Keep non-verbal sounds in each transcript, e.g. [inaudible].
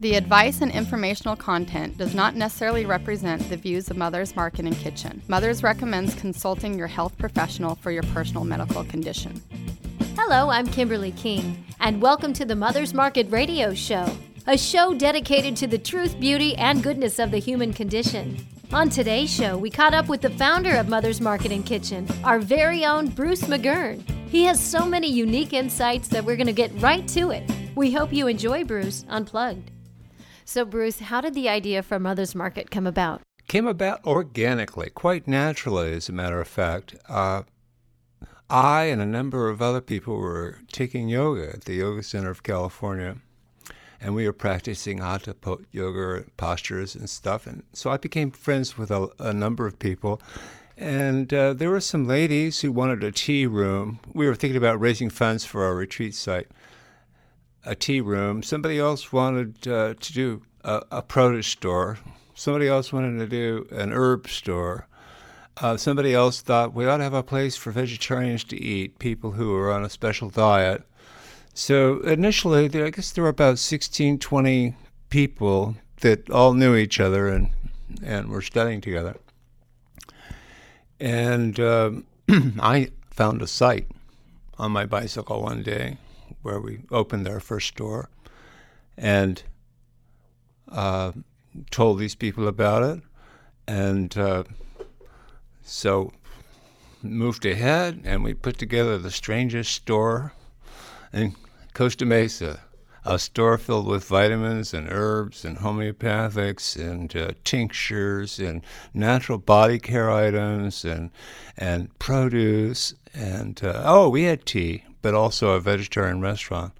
The advice and informational content does not necessarily represent the views of Mother's Market and Kitchen. Mother's recommends consulting your health professional for your personal medical condition. Hello, I'm Kimberly King, and welcome to the Mother's Market Radio Show, a show dedicated to the truth, beauty, and goodness of the human condition. On today's show, we caught up with the founder of Mother's Market and Kitchen, our very own Bruce Macgurn. He has so many unique insights that we're going to get right to it. We hope you enjoy Bruce Unplugged. So, Bruce, how did the idea for Mother's Market come about? Came about organically, quite naturally, as a matter of fact. Uh, I and a number of other people were taking yoga at the Yoga Center of California, and we were practicing hatha yoga postures and stuff. And so I became friends with a, a number of people. And uh, there were some ladies who wanted a tea room. We were thinking about raising funds for our retreat site a tea room. Somebody else wanted uh, to do a, a, produce store. Somebody else wanted to do an herb store. Uh, somebody else thought we ought to have a place for vegetarians to eat, people who are on a special diet. So initially, there, I guess there were about 16, 20 people that all knew each other and, and were studying together. And um, [clears throat] I found a site on my bicycle one day where we opened our first store and uh, told these people about it. And uh, so moved ahead and we put together the strangest store in Costa Mesa. A store filled with vitamins and herbs and homeopathics and uh, tinctures and natural body care items and and produce and uh, oh we had tea but also a vegetarian restaurant,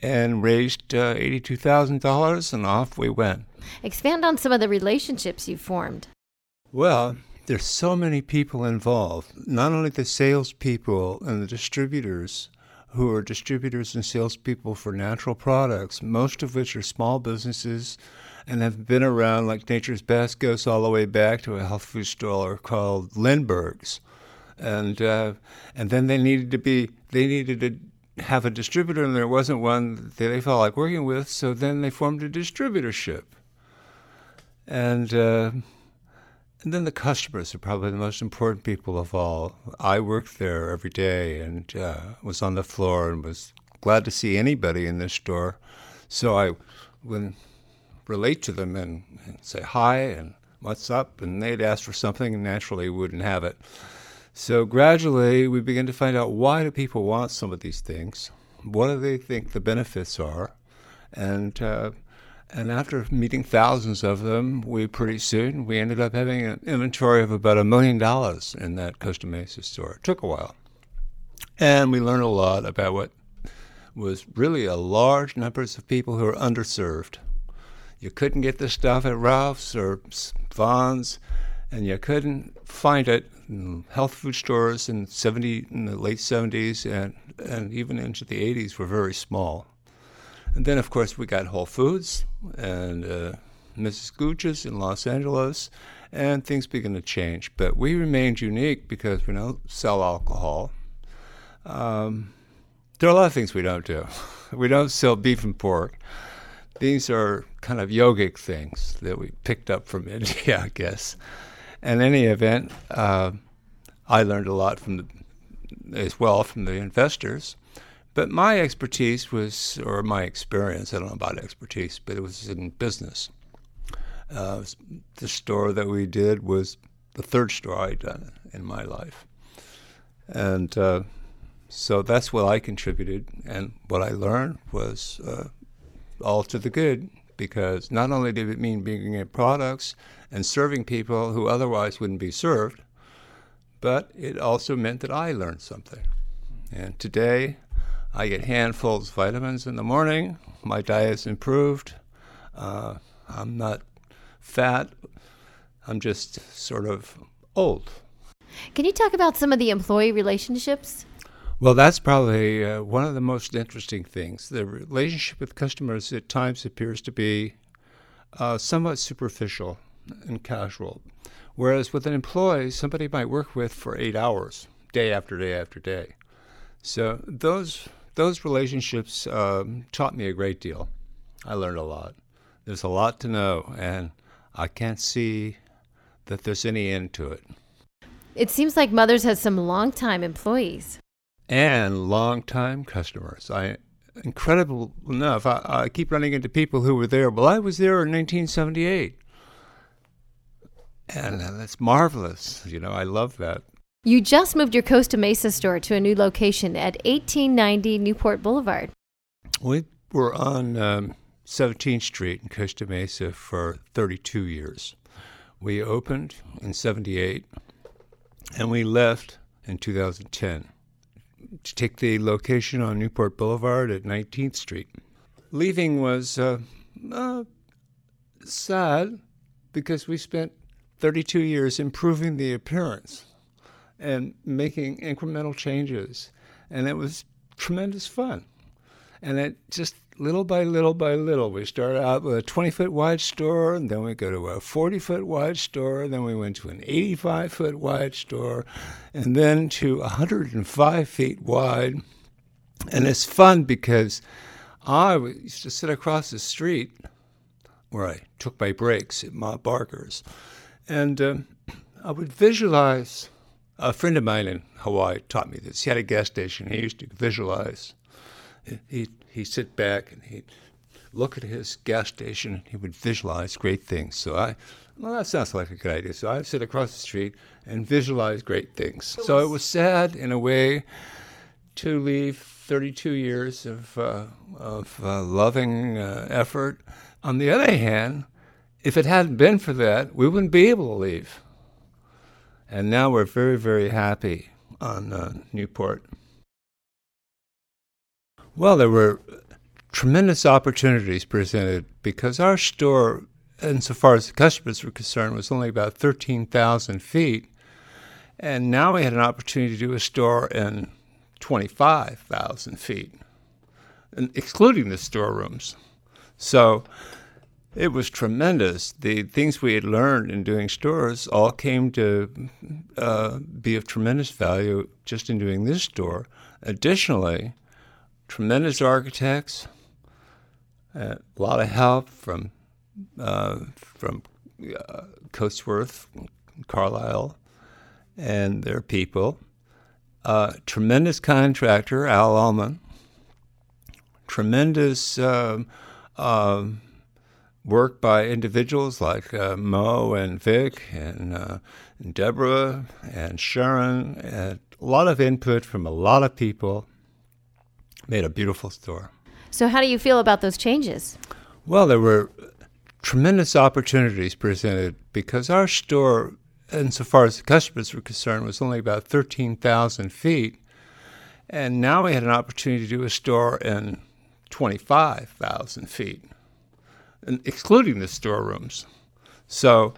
and raised uh, $82,000, and off we went. Expand on some of the relationships you've formed. Well, there's so many people involved, not only the salespeople and the distributors who are distributors and salespeople for natural products, most of which are small businesses and have been around, like Nature's Best goes all the way back to a health food store called Lindbergh's and uh, and then they needed to be they needed to have a distributor, and there wasn't one that they felt like working with. So then they formed a distributorship, and uh, and then the customers are probably the most important people of all. I worked there every day and uh, was on the floor and was glad to see anybody in this store. So I would relate to them and, and say hi and what's up, and they'd ask for something, and naturally wouldn't have it. So gradually, we begin to find out why do people want some of these things? What do they think the benefits are? And uh, and after meeting thousands of them, we pretty soon we ended up having an inventory of about a million dollars in that Costa Mesa store. It took a while, and we learned a lot about what was really a large numbers of people who are underserved. You couldn't get the stuff at Ralph's or Vons, and you couldn't find it in health food stores in 70 in the late 70s and and even into the 80s were very small. And then of course we got Whole Foods and uh, Mrs. Gooch's in Los Angeles, and things began to change. But we remained unique because we don't sell alcohol. Um, there are a lot of things we don't do. [laughs] we don't sell beef and pork. These are kind of yogic things that we picked up from [laughs] India, I guess. In any event, uh, I learned a lot from the, as well from the investors. But my expertise was, or my experience, I don't know about expertise, but it was in business. Uh, the store that we did was the third store I'd done in my life. And uh, so that's what I contributed. And what I learned was uh, all to the good because not only did it mean bringing in products and serving people who otherwise wouldn't be served, but it also meant that I learned something. And today, I get handfuls of vitamins in the morning. My diet's improved. Uh, I'm not fat. I'm just sort of old. Can you talk about some of the employee relationships? Well, that's probably uh, one of the most interesting things. The relationship with customers at times appears to be uh, somewhat superficial and casual. Whereas with an employee, somebody might work with for eight hours, day after day after day. So those those relationships um, taught me a great deal. I learned a lot. There's a lot to know, and I can't see that there's any end to it. It seems like Mothers has some long-time employees and long-time customers. I incredible enough, I, I keep running into people who were there. Well, I was there in 1978, and uh, that's marvelous. You know, I love that. You just moved your Costa Mesa store to a new location at 1890 Newport Boulevard. We were on um, 17th Street in Costa Mesa for 32 years. We opened in 78 and we left in 2010 to take the location on Newport Boulevard at 19th Street. Leaving was uh, uh, sad because we spent 32 years improving the appearance and making incremental changes, and it was tremendous fun. And it just little by little by little, we started out with a 20 foot wide store, and then we go to a 40 foot wide store, then we went to an 85 foot wide store, and then to 105 feet wide. And it's fun because I used to sit across the street where I took my breaks at Ma Barker's, and um, I would visualize. A friend of mine in Hawaii taught me this. He had a gas station. He used to visualize. He he'd sit back and he'd look at his gas station and he would visualize great things. So I, well, that sounds like a good idea. So I'd sit across the street and visualize great things. So it was sad in a way to leave 32 years of, uh, of uh, loving uh, effort. On the other hand, if it hadn't been for that, we wouldn't be able to leave. And now we're very, very happy on uh, Newport. Well, there were tremendous opportunities presented because our store, insofar as the customers were concerned, was only about 13,000 feet. And now we had an opportunity to do a store in 25,000 feet, excluding the storerooms. So it was tremendous. The things we had learned in doing stores all came to uh, be of tremendous value just in doing this store. Additionally, tremendous architects, a lot of help from uh, from uh, Coatsworth, Carlisle, and their people. Uh, tremendous contractor, Al Ullman. Tremendous um, um, work by individuals like uh, Mo and Vic and, uh, and Deborah and Sharon, and a lot of input from a lot of people made a beautiful store. So, how do you feel about those changes? Well, there were tremendous opportunities presented because our store, insofar as the customers were concerned, was only about 13,000 feet. And now we had an opportunity to do a store in 25,000 feet, excluding the storerooms. So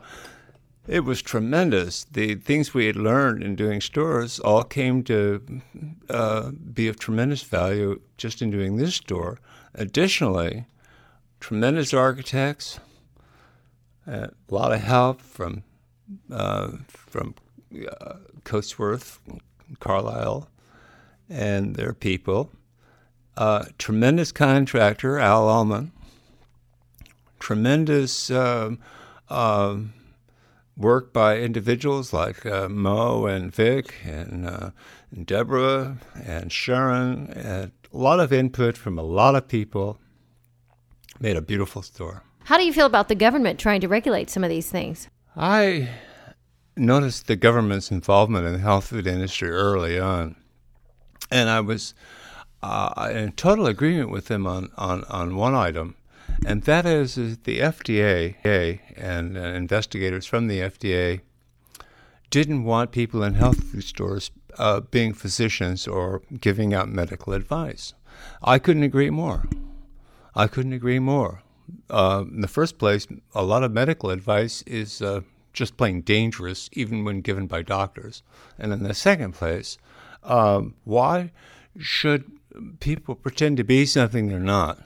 it was tremendous. The things we had learned in doing stores all came to uh, be of tremendous value just in doing this store. Additionally, tremendous architects, a lot of help from uh, from uh, Coatsworth, Carlisle, and their people. Uh, tremendous contractor, Al Ullman. Tremendous. Um, um, work by individuals like uh, Mo and Vic and, uh, and Deborah and Sharon, and a lot of input from a lot of people. Made a beautiful store. How do you feel about the government trying to regulate some of these things? I noticed the government's involvement in the health food industry early on, and I was uh, in total agreement with them on, on, on one item and that is, is the FDA and uh, investigators from the FDA didn't want people in health food stores uh, being physicians or giving out medical advice. I couldn't agree more. I couldn't agree more. Uh, in the first place, a lot of medical advice is uh, just plain dangerous, even when given by doctors. And in the second place, um, why should people pretend to be something they're not?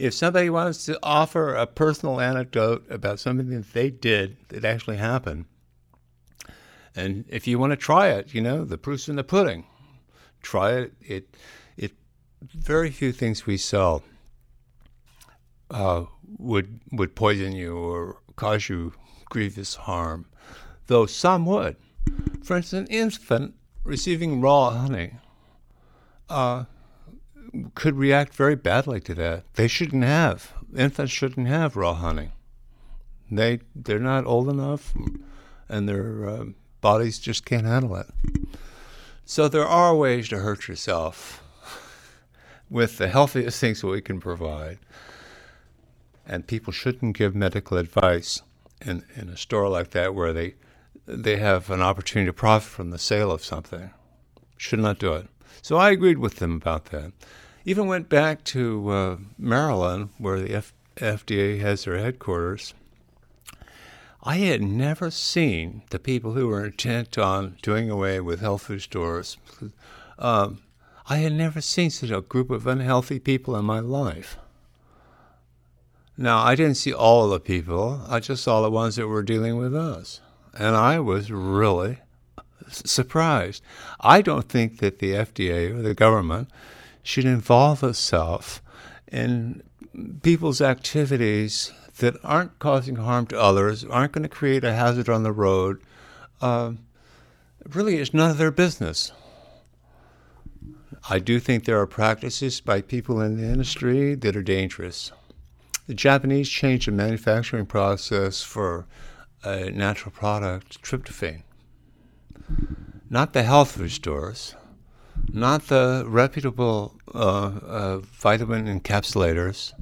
If somebody wants to offer a personal anecdote about something that they did that actually happened, and if you want to try it, you know, the proof's in the pudding. Try it. It, it. Very few things we sell uh, would would poison you or cause you grievous harm, though some would. For instance, an infant receiving raw honey uh, could react very badly to that. They shouldn't have. Infants shouldn't have raw honey. They they're not old enough, and their uh, bodies just can't handle it. So there are ways to hurt yourself [laughs] with the healthiest [laughs] things we can provide. And people shouldn't give medical advice in, in a store like that where they they have an opportunity to profit from the sale of something. Should not do it. So I agreed with them about that. Even went back to uh, Maryland, where the F- FDA has their headquarters. I had never seen the people who were intent on doing away with health food stores. Um, I had never seen such a group of unhealthy people in my life. Now, I didn't see all the people, I just saw the ones that were dealing with us. And I was really surprised. I don't think that the FDA or the government should involve itself in people's activities that aren't causing harm to others, aren't going to create a hazard on the road. Uh, really, it's none of their business. I do think there are practices by people in the industry that are dangerous. The Japanese changed the manufacturing process for a natural product, tryptophan. Not the health food stores, not the reputable uh, uh, vitamin encapsulators,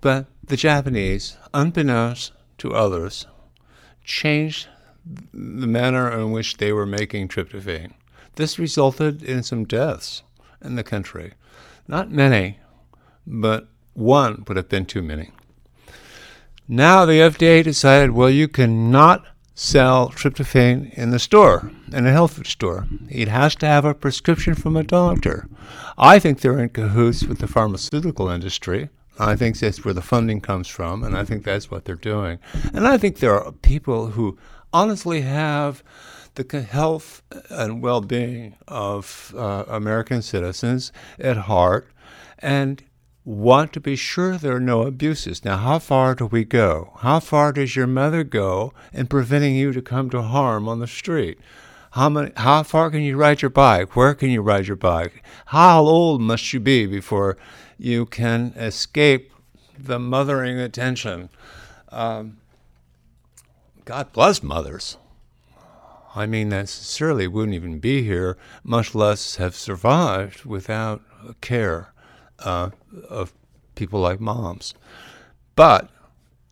but the Japanese, unbeknownst to others, changed the manner in which they were making tryptophan. This resulted in some deaths in the country. Not many, but one would have been too many. Now the FDA decided, well, you cannot sell tryptophan in the store, in a health food store. It has to have a prescription from a doctor. I think they're in cahoots with the pharmaceutical industry. I think that's where the funding comes from, and I think that's what they're doing. And I think there are people who honestly have the health and well being of uh, American citizens at heart and want to be sure there are no abuses. Now, how far do we go? How far does your mother go in preventing you to come to harm on the street? How many? How far can you ride your bike? Where can you ride your bike? How old must you be before you can escape the mothering attention? Um, God bless mothers. I mean, that sincerely wouldn't even be here, much less have survived without care uh, of people like moms. But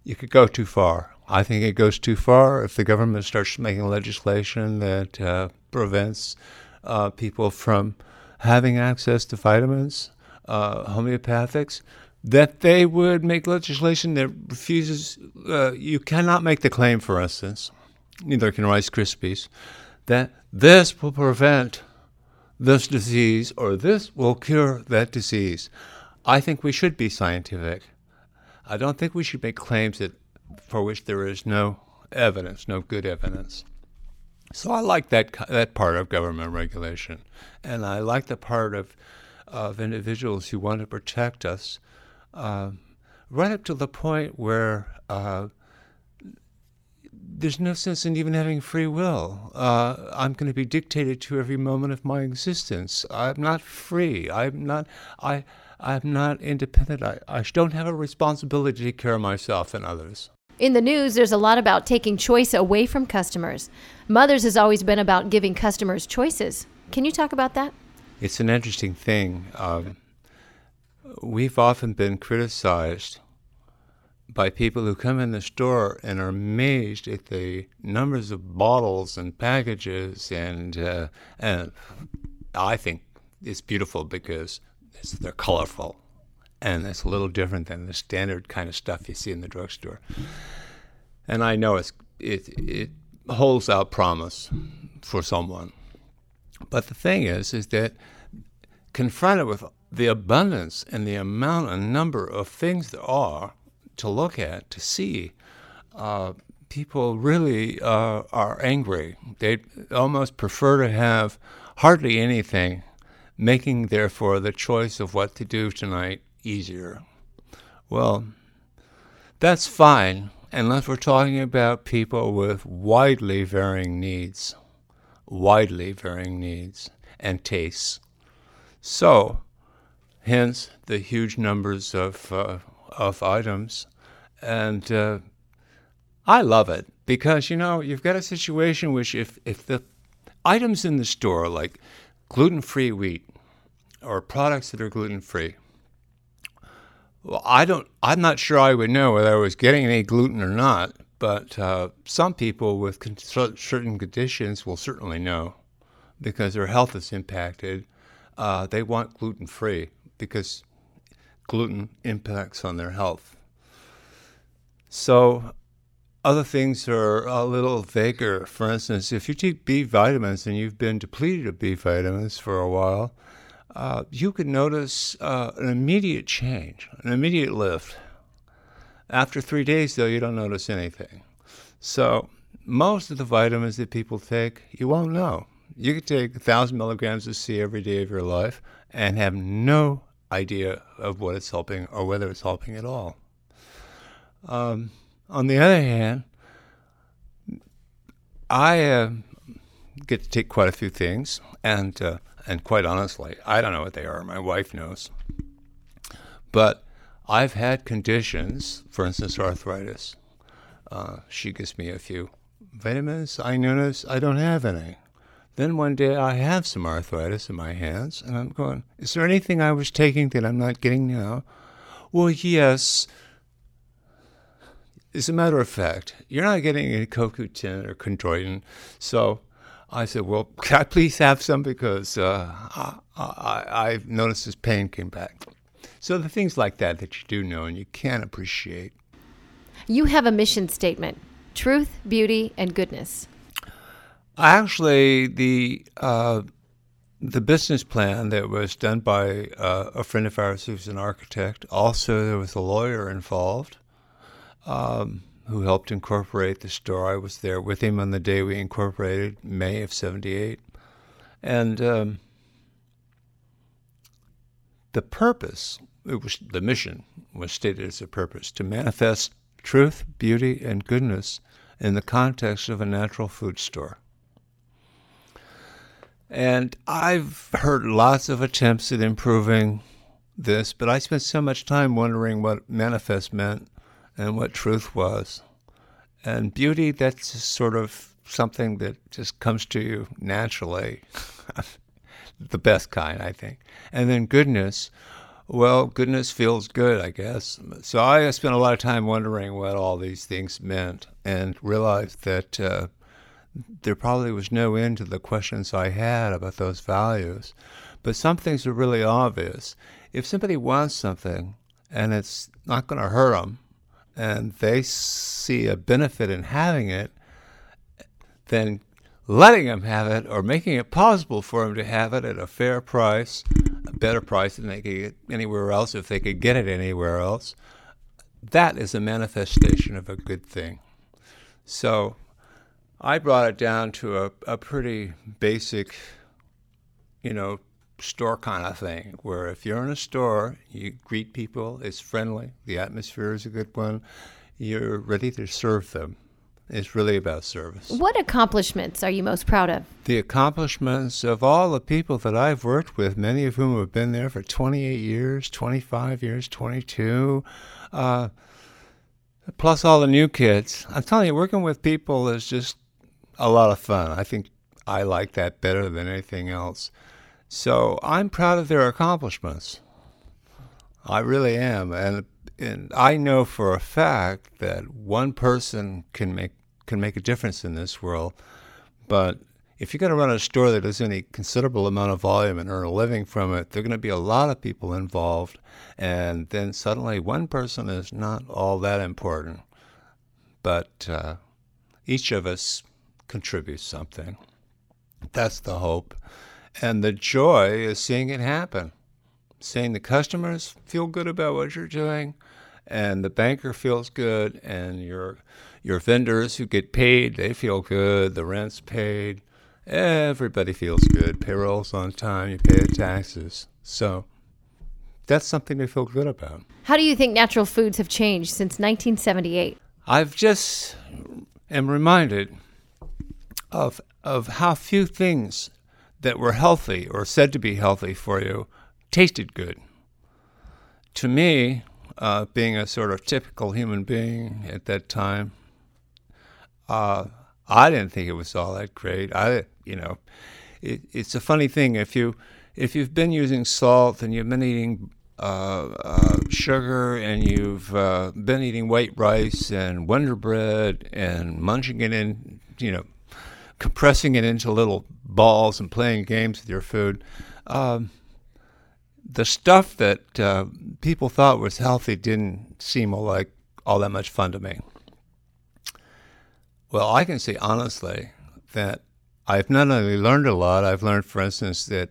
you could go too far. I think it goes too far if the government starts making legislation that uh, prevents uh, people from having access to vitamins, uh, homeopathics, that they would make legislation that refuses, uh, you cannot make the claim, for instance, neither can Rice Krispies, that this will prevent this disease or this will cure that disease. I think we should be scientific. I don't think we should make claims that for which there is no evidence, no good evidence. So I like that that part of government regulation, and I like the part of of individuals who want to protect us, uh, right up to the point where uh, there's no sense in even having free will. Uh, I'm going to be dictated to every moment of my existence. I'm not free. I'm not. I. I'm not independent. I, I don't have a responsibility to take care of myself and others. In the news, there's a lot about taking choice away from customers. Mothers has always been about giving customers choices. Can you talk about that? It's an interesting thing. Um, we've often been criticized by people who come in the store and are amazed at the numbers of bottles and packages, and uh, and I think it's beautiful because it's, they're colorful, and it's a little different than the standard kind of stuff you see in the drugstore. And I know it's it it holds out promise for someone, but the thing is, is that confronted with the abundance and the amount and number of things there are to look at, to see. Uh, people really uh, are angry. They almost prefer to have hardly anything, making therefore the choice of what to do tonight easier. Well, That's fine, unless we're talking about people with widely varying needs, widely varying needs and tastes. So, hence the huge numbers of uh, of items, and uh, I love it because you know you've got a situation which if if the items in the store like gluten-free wheat or products that are gluten-free well, I don't. I'm not sure I would know whether I was getting any gluten or not. But uh, some people with con- certain conditions will certainly know because their health is impacted. Uh, they want gluten free because gluten impacts on their health. So, other things are a little vaguer. For instance, if you take B vitamins and you've been depleted of B vitamins for a while, uh, you could notice uh, an immediate change, an immediate lift. After three days, though, you don't notice anything. So, most of the vitamins that people take, you won't know. You could take 1,000 milligrams of C every day of your life and have no idea of what it's helping or whether it's helping at all. Um, on the other hand, I uh, get to take quite a few things, and uh, and quite honestly, I don't know what they are. My wife knows. But I've had conditions, for instance, arthritis. Uh, she gives me a few vitamins. I notice I don't have any. Then one day I have some arthritis in my hands, and I'm going, Is there anything I was taking that I'm not getting now? Well, yes. As a matter of fact, you're not getting any CoQ10 or chondroitin, so I said, Well, can I please have some? Because uh, I, I, have noticed this pain came back. So the things like that that you do know and you can appreciate. You have a mission statement truth, beauty, and goodness. Actually, the. Uh, the business plan that was done by uh, a friend of ours who's an architect. Also, there was a lawyer involved. Um, who helped incorporate the store. I was there with him on the day we incorporated, May of 78. And um, the purpose, it was the mission was stated as a purpose to manifest truth, beauty, and goodness in the context of a natural food store. And I've heard lots of attempts at improving this, but I spent so much time wondering what manifest meant and what truth was. And beauty, that's sort of something that just comes to you naturally. [laughs] the best kind, I think. And then goodness, well, goodness feels good, I guess. So I spent a lot of time wondering what all these things meant and realized that uh, there probably was no end to the questions I had about those values. But some things are really obvious. If somebody wants something and it's not going to hurt them, and they see a benefit in having it, then letting them have it or making it possible for them to have it at a fair price, a better price than they could get anywhere else if they could get it anywhere else, that is a manifestation of a good thing. So I brought it down to a, a pretty basic, you know, store kind of thing where if you're in a store, you greet people, it's friendly, the atmosphere is a good one, you're ready to serve them. It's really about service. What accomplishments are you most proud of? The accomplishments of all the people that I've worked with, many of whom have been there for 28 years, 25 years, 22, uh, plus all the new kids. I'm telling you, working with people is just a lot of fun. I think I like that better than anything else. So I'm proud of their accomplishments. I really am, and and I know for a fact that one person can make can make a difference in this world. But if you're going to run a store that does any considerable amount of volume and earn a living from it, there are going to be a lot of people involved, and then suddenly one person is not all that important. But uh, each of us contributes something. That's the hope. And the joy is seeing it happen, seeing the customers feel good about what you're doing, and the banker feels good, and your your vendors who get paid, they feel good, the rent's paid, everybody feels good, payroll's on time, you pay the taxes. So that's something to feel good about. How do you think natural foods have changed since 1978? I've just am reminded of of how few things that were healthy or said to be healthy for you tasted good. To me, uh, being a sort of typical human being at that time, uh, I didn't think it was all that great. I, you know, it, it's a funny thing if you if you've been using salt and you've been eating uh, uh, sugar and you've uh, been eating white rice and Wonder Bread and munching it in, you know, compressing it into little balls and playing games with your food. Um, the stuff that uh, people thought was healthy didn't seem like all that much fun to me. Well, I can say honestly that I've not only learned a lot, I've learned, for instance, that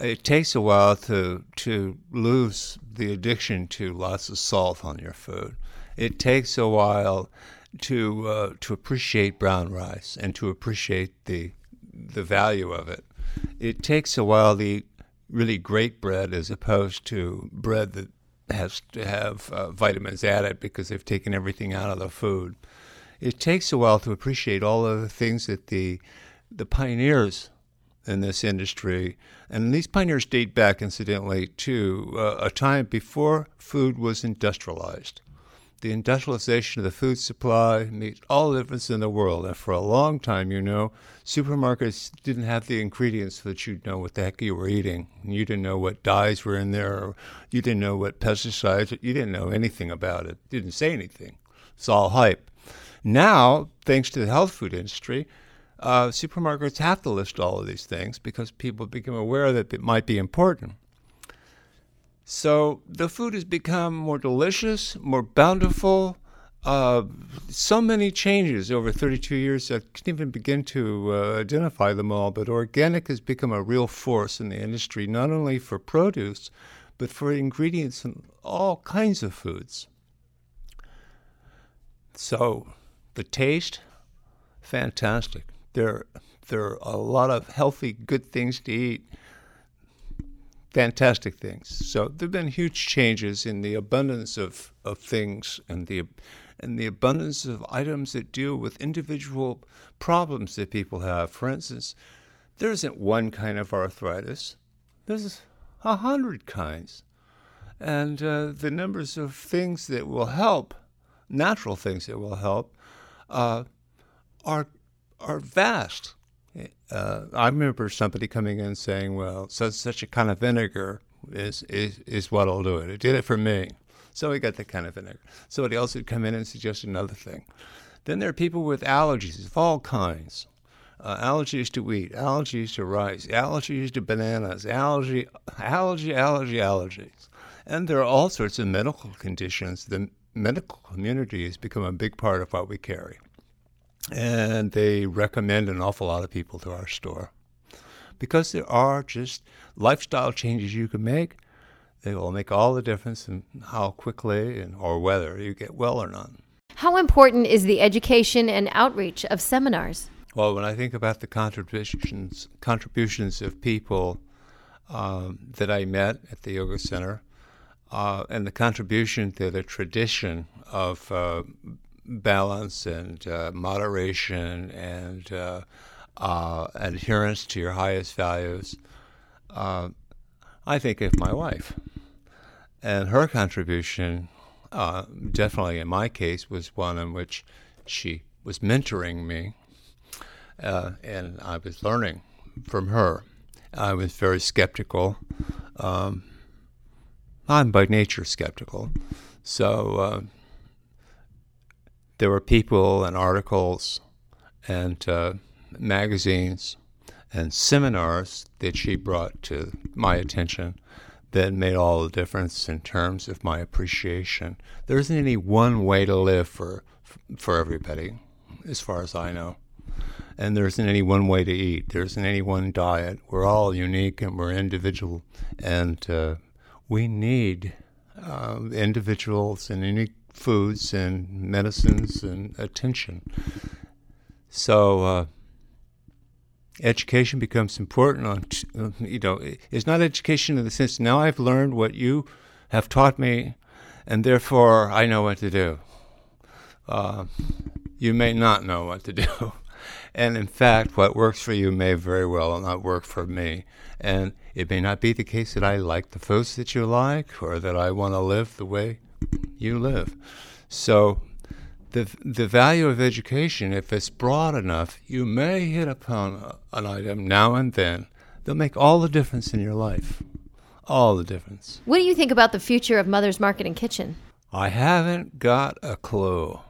it takes a while to to lose the addiction to lots of salt on your food. It takes a while to uh, to appreciate brown rice and to appreciate the the value of it. It takes a while to really great bread as opposed to bread that has to have uh, vitamins added because they've taken everything out of the food. It takes a while to appreciate all of the things that the the pioneers in this industry, and these pioneers date back, incidentally, to uh, a time before food was industrialized. The industrialization of the food supply made all the difference in the world. And for a long time, you know, supermarkets didn't have the ingredients that you'd know what the heck you were eating. You didn't know what dyes were in there, or you didn't know what pesticides, you didn't know anything about it. Didn't say anything. It's all hype. Now, thanks to the health food industry, uh, supermarkets have to list all of these things because people become aware that it might be important. So the food has become more delicious, more bountiful. Uh, so many changes over 32 years. I can't even begin to uh, identify them all, but organic has become a real force in the industry, not only for produce, but for ingredients in all kinds of foods. So the taste, fantastic. There, there are a lot of healthy, good things to eat. Fantastic things. So there have been huge changes in the abundance of, of things and the and the abundance of items that deal with individual problems that people have. For instance, there isn't one kind of arthritis. There's a hundred kinds. And uh, the numbers of things that will help, natural things that will help, uh, are are vast. Uh, I remember somebody coming in saying, "Well, such such a kind of vinegar is is is what'll do it." It did it for me, so we got that kind of vinegar. Somebody else would come in and suggest another thing. Then there are people with allergies of all kinds. Uh, allergies to wheat, allergies to rice, allergies to bananas, allergy, allergy, allergy, allergies. And there are all sorts of medical conditions. The medical community has become a big part of what we carry and they recommend an awful lot of people to our store because there are just lifestyle changes you can make. They will make all the difference in how quickly and or whether you get well or not. How important is the education and outreach of seminars? Well, when I think about the contributions contributions of people um, that I met at the yoga center, uh, and the contribution to the tradition of uh, balance and uh, moderation and uh, uh, adherence to your highest values, uh, I think of my wife. And her contribution, uh, definitely in my case, was one in which she was mentoring me, uh, and I was learning from her. I was very skeptical. Um, I'm by nature skeptical. So there were people and articles and uh, magazines and seminars that she brought to my attention that made all the difference in terms of my appreciation. There isn't any one way to live for for everybody, as far as I know. And there isn't any one way to eat. There isn't any one diet. We're all unique and we're individual, and uh, we need uh, individuals and unique foods and medicines and attention. So uh, education becomes important. On uh, you know, it's not education in the sense now I've learned what you have taught me, and therefore I know what to do. Uh, you may not know what to [laughs] do. and in fact, what works for you may very well not work for me. And it may not be the case that I like the foods that you like or that I want to live the way you live. So, the, the value of education, if it's broad enough, you may hit upon an item now and then that'll make all the difference in your life. All the difference. What do you think about the future of Mother's Market and Kitchen? I haven't got a clue.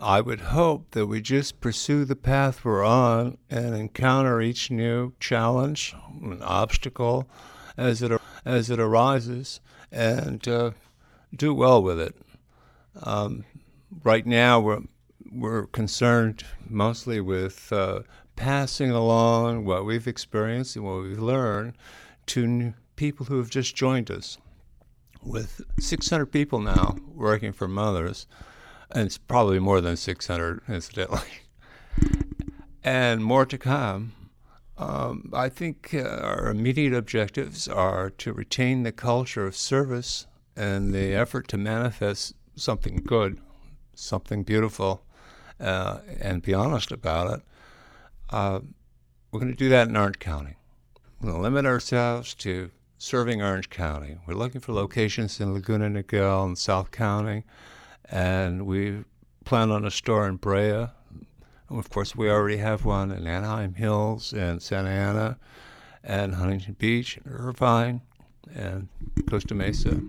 I would hope that we just pursue the path we're on and encounter each new challenge, an obstacle, as it as it arises, and uh, do well with it. Um, right now, we're we're concerned mostly with uh, passing along what we've experienced and what we've learned to people who have just joined us. With 600 people now working for mothers and it's probably more than 600, incidentally, and more to come. Um, I think uh, our immediate objectives are to retain the culture of service and the effort to manifest something good, something beautiful, uh, and be honest about it. Uh, we're going to do that in Orange County. We're going to limit ourselves to serving Orange County. We're looking for locations in Laguna Niguel and South County and we plan on a store in Brea. And of course, we already have one in Anaheim Hills and Santa Ana, and Huntington Beach, and Irvine, and Costa Mesa.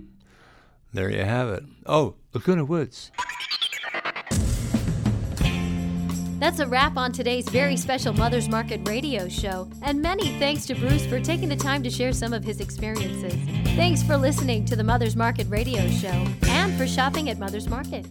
There you have it. Oh, Laguna Woods. That's a wrap on today's very special Mother's Market radio show, and many thanks to Bruce for taking the time to share some of his experiences. Thanks for listening to the Mother's Market radio show and for shopping at Mother's Market.